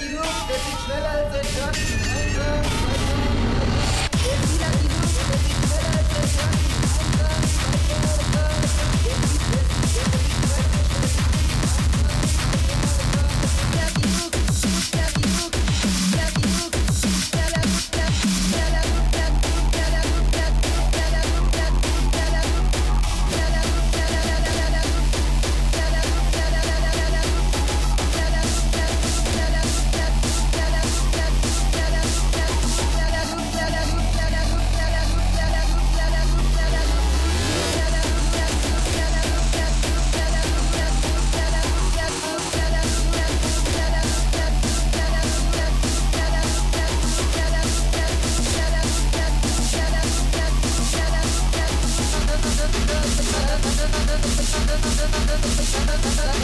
Thank you. サササササラ。